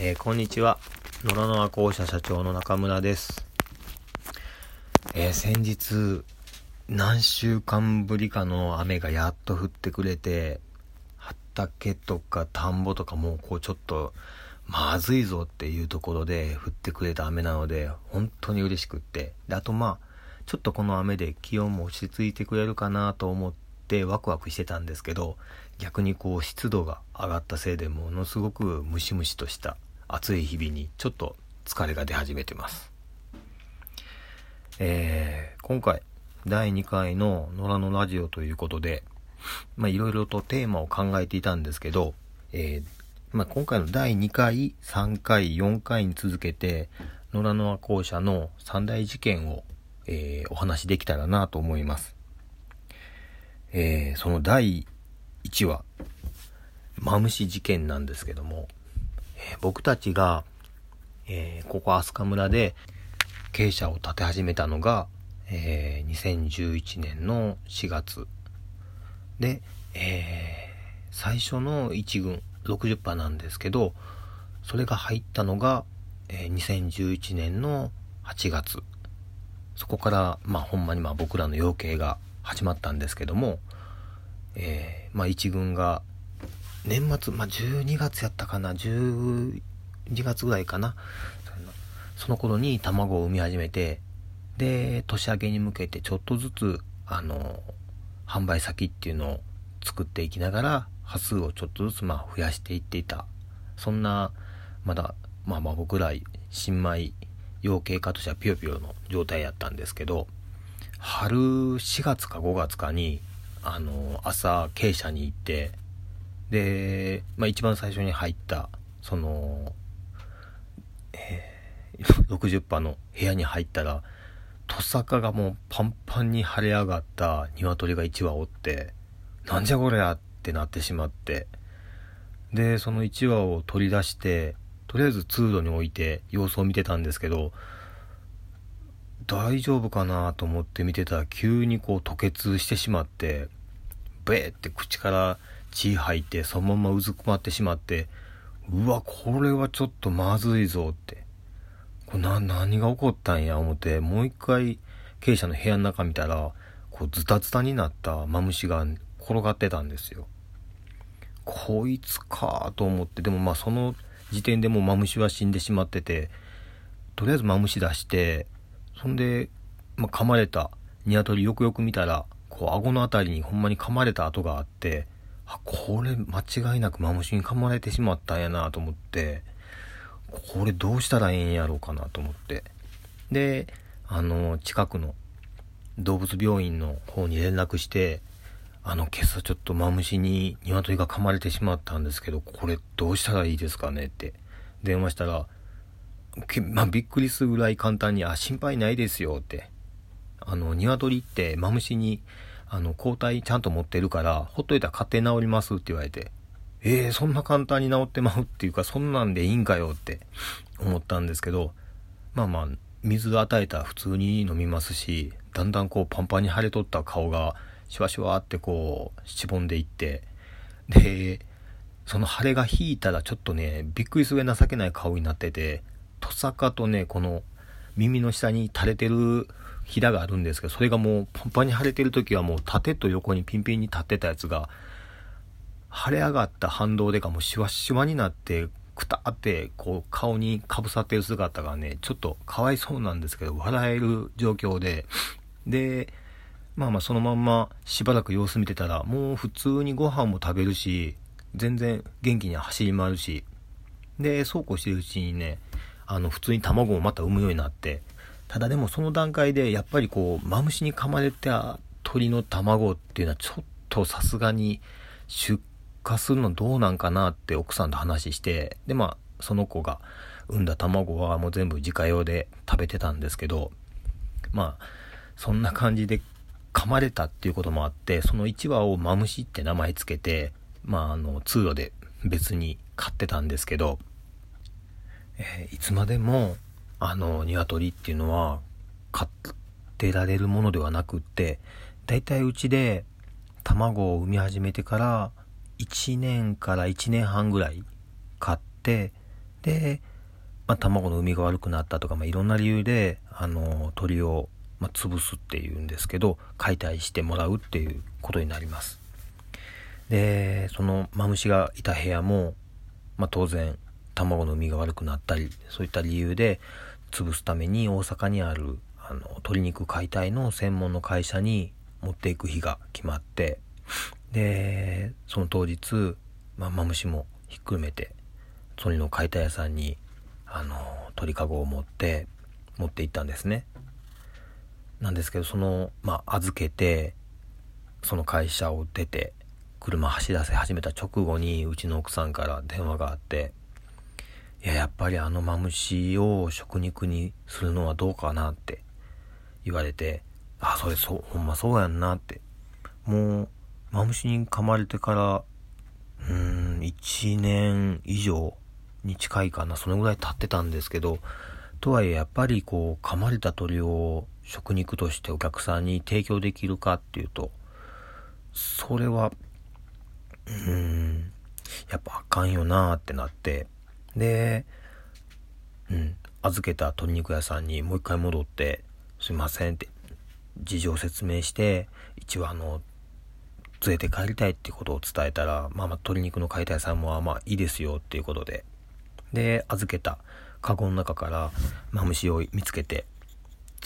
えー、こんにちは。野良ノア校舎社長の中村です。えー、先日、何週間ぶりかの雨がやっと降ってくれて、畑とか田んぼとかもうこうちょっと、まずいぞっていうところで降ってくれた雨なので、本当に嬉しくって。で、あとまあ、ちょっとこの雨で気温も落ち着いてくれるかなと思ってワクワクしてたんですけど、逆にこう湿度が上がったせいでものすごくムシムシとした暑い日々にちょっと疲れが出始めてます。えー、今回第2回の野良のラジオということで、まあいろいろとテーマを考えていたんですけど、えー、まあ今回の第2回、3回、4回に続けて、野良ノア校舎の三大事件を、えー、お話できたらなと思います。えー、その第1話、マムシ事件なんですけども、えー、僕たちが、えー、ここ飛鳥村で鶏舎を建て始めたのが、えー、2011年の4月。で、え、最初の1軍60羽なんですけどそれが入ったのが、え、2011年の8月。そこからまあほんまにまあ僕らの養鶏が始まったんですけども、え、まあ1軍が年末、まあ、12月やったかな、12月ぐらいかな。その頃に卵を産み始めて、で、年明けに向けてちょっとずつ、あの、販売先っていうのを作っていきながら、端数をちょっとずつまあ増やしていっていた。そんな、まだ、まあまあ僕ら、新米養鶏家としてはピヨピヨの状態やったんですけど、春4月か5月かに、あの、朝、鶏舎に行って、で、まあ、一番最初に入った、その、えー、60羽の部屋に入ったら、トサカがもうパンパンに腫れ上がった鶏が1羽おって、なんじゃこりゃってなってしまって、で、その1羽を取り出して、とりあえず通路に置いて様子を見てたんですけど、大丈夫かなと思って見てたら急にこう吐血してしまって、ベーって口から血吐いてそのままうずくまってしまってうわこれはちょっとまずいぞって。これな何が起こったんや思ってもう一回経営者の部屋の中見たらこうズタズタになったマムシが転がってたんですよ。こいつかと思ってでもまあその時点でもうマムシは死んでしまっててとりあえずマムシ出してそんで、まあ、噛まれた鶏よくよく見たらこう顎の辺りにほんまに噛まれた跡があってあ、これ間違いなくマムシに噛まれてしまったんやなと思って、これどうしたらええんやろうかなと思って。で、あの、近くの動物病院の方に連絡して、あの、今朝ちょっとマムシに鶏が噛まれてしまったんですけど、これどうしたらいいですかねって電話したら、まあ、びっくりするぐらい簡単に、あ、心配ないですよって。あの、鶏ってマムシにあの、抗体ちゃんと持ってるから、ほっといたら勝手に治りますって言われて、えー、そんな簡単に治ってまうっていうか、そんなんでいいんかよって思ったんですけど、まあまあ、水与えたら普通に飲みますし、だんだんこうパンパンに腫れとった顔が、シュワシュワってこう、しぼんでいって、で、その腫れが引いたらちょっとね、びっくりするぐ情けない顔になってて、トサカとね、この耳の下に垂れてるひだがあるんですけど、それがもうパンパンに腫れてる時はもう縦と横にピンピンに立ってたやつが、腫れ上がった反動でかもうシワシワになって、くたってこう顔にかぶさってる姿がね、ちょっとかわいそうなんですけど、笑える状況で、で、まあまあそのまんましばらく様子見てたら、もう普通にご飯も食べるし、全然元気に走り回るし、で、そうこうしてるうちにね、あの、普通に卵もまた産むようになって、ただでもその段階でやっぱりこうマムシに噛まれた鳥の卵っていうのはちょっとさすがに出荷するのどうなんかなって奥さんと話してでまあその子が産んだ卵はもう全部自家用で食べてたんですけどまあそんな感じで噛まれたっていうこともあってその1羽をマムシって名前つけてまああの通路で別に飼ってたんですけど、えー、いつまでもあの、鶏っていうのは、飼ってられるものではなくって、だいたいうちで卵を産み始めてから、1年から1年半ぐらい飼って、で、まあ、卵の産みが悪くなったとか、まあ、いろんな理由であの鳥を、まあ、潰すっていうんですけど解体してもらうっていうことになります。でそのマムシがいた部屋も、まあ、当然卵の産みが悪くなったりそういった理由で潰すために大阪にあるあの鶏肉解体の専門の会社に持っていく日が決まってでその当日、まあ、マムシもひっくるめて鳥の解体屋さんにあの鳥かごを持って持って行ったんですね。なんですけどそのまあ預けてその会社を出て車走らせ始めた直後にうちの奥さんから電話があっていややっぱりあのマムシを食肉にするのはどうかなって言われてあそれそうほんまそうやんなって。もうマムシに噛まれてからうーん1年以上に近いかなそのぐらい経ってたんですけどとはいえやっぱりこう噛まれた鳥を食肉としてお客さんに提供できるかっていうとそれはうーんやっぱあかんよなってなってでうん預けた鶏肉屋さんにもう一回戻って「すいません」って事情を説明して一応あの連れて帰りたいってことを伝えたら、まあまあ鶏肉の解体さんもまあいいですよっていうことで、で、預けたカゴの中からマムシを見つけて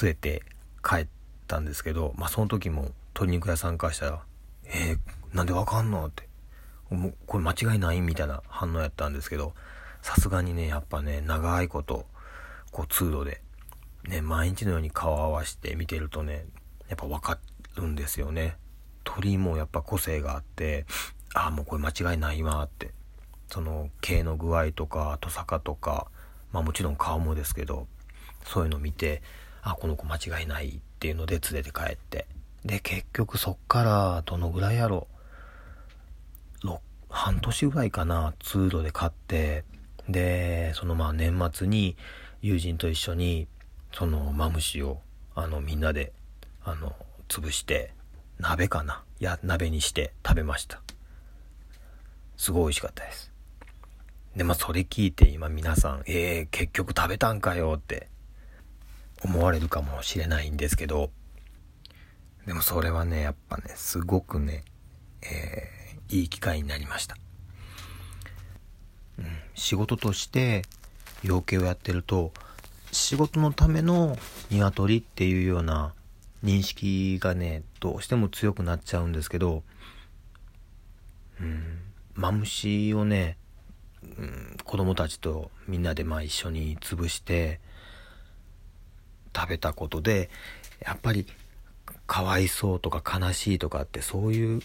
連れて帰ったんですけど、まあその時も鶏肉屋さんからしたら、えー、なんでわかんの？って、もうこれ間違いない？みたいな反応やったんですけど、さすがにね、やっぱね、長いこと、こう通路で、ね、毎日のように顔を合わせて見てるとね、やっぱわかるんですよね。鳥もやっぱ個性があって、ああ、もうこれ間違いないわって。その毛の具合とか、トサカとか、まあもちろん顔もですけど、そういうの見て、あ、この子間違いないっていうので連れて帰って。で、結局そっからどのぐらいやろう。半年ぐらいかな、通路で買って、で、そのまあ年末に友人と一緒に、そのマムシを、あのみんなで、あの、潰して、鍋かな。いや、鍋にして食べました。すごい美味しかったです。で、まあそれ聞いて今皆さん、えー、結局食べたんかよって思われるかもしれないんですけど、でもそれはね、やっぱね、すごくね、えー、いい機会になりました。うん、仕事として養鶏をやってると、仕事のための鶏っていうような認識がね、どうしても強くなっちゃうんですけど、うん、マムシをね、うん、子供たちとみんなでまあ一緒に潰して食べたことで、やっぱりかわいそうとか悲しいとかってそういう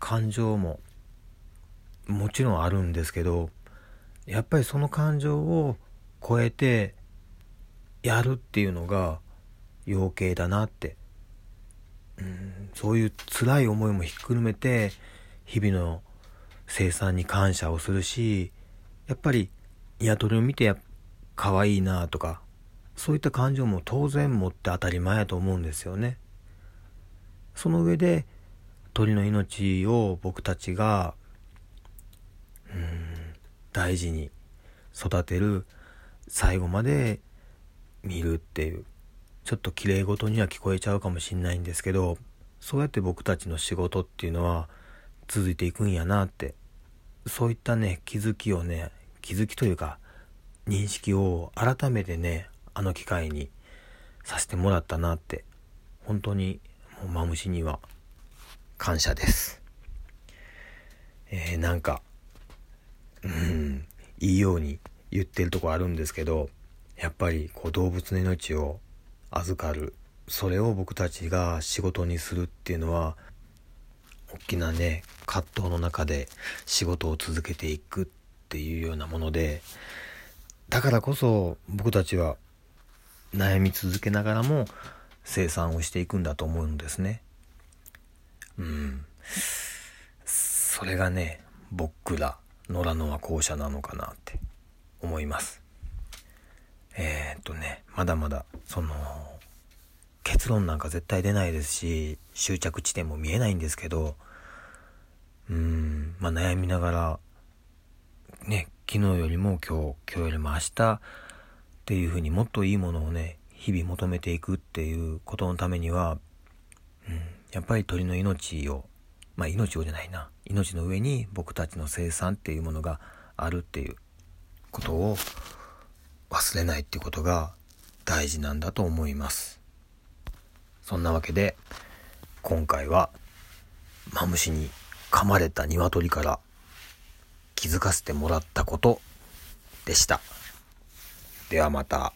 感情ももちろんあるんですけど、やっぱりその感情を超えてやるっていうのが養鶏だなってうん、そういう辛い思いもひっくるめて日々の生産に感謝をするしやっぱり鶏を見て可愛いなとかそういった感情も当然持って当たり前やと思うんですよね。その上で鳥の命を僕たちがうん大事に育てる最後まで見るっていうちょっと綺麗事には聞こえちゃうかもしんないんですけどそうやって僕たちの仕事っていうのは続いていくんやなってそういったね気づきをね気づきというか認識を改めてねあの機会にさせてもらったなって本当にもうマムシには感謝です。えー、なんかうん。いいように言ってるとこあるんですけどやっぱりこう動物の命を預かる。それを僕たちが仕事にするっていうのは大きなね葛藤の中で仕事を続けていくっていうようなものでだからこそ僕たちは悩み続けながらも生産をしていくんだと思うんですね。うん。それがね僕ら野良のは校舎なのかなって思います。えー、っとねまだまだその結論なんか絶対出ないですし終着地点も見えないんですけどうんまあ悩みながらね昨日よりも今日今日よりも明日っていうふうにもっといいものをね日々求めていくっていうことのためには、うん、やっぱり鳥の命をまあ命をじゃないな命の上に僕たちの生産っていうものがあるっていうことを忘れないっていうことが大事なんだと思いますそんなわけで今回はマムシに噛まれた鶏から気づかせてもらったことでした。ではまた。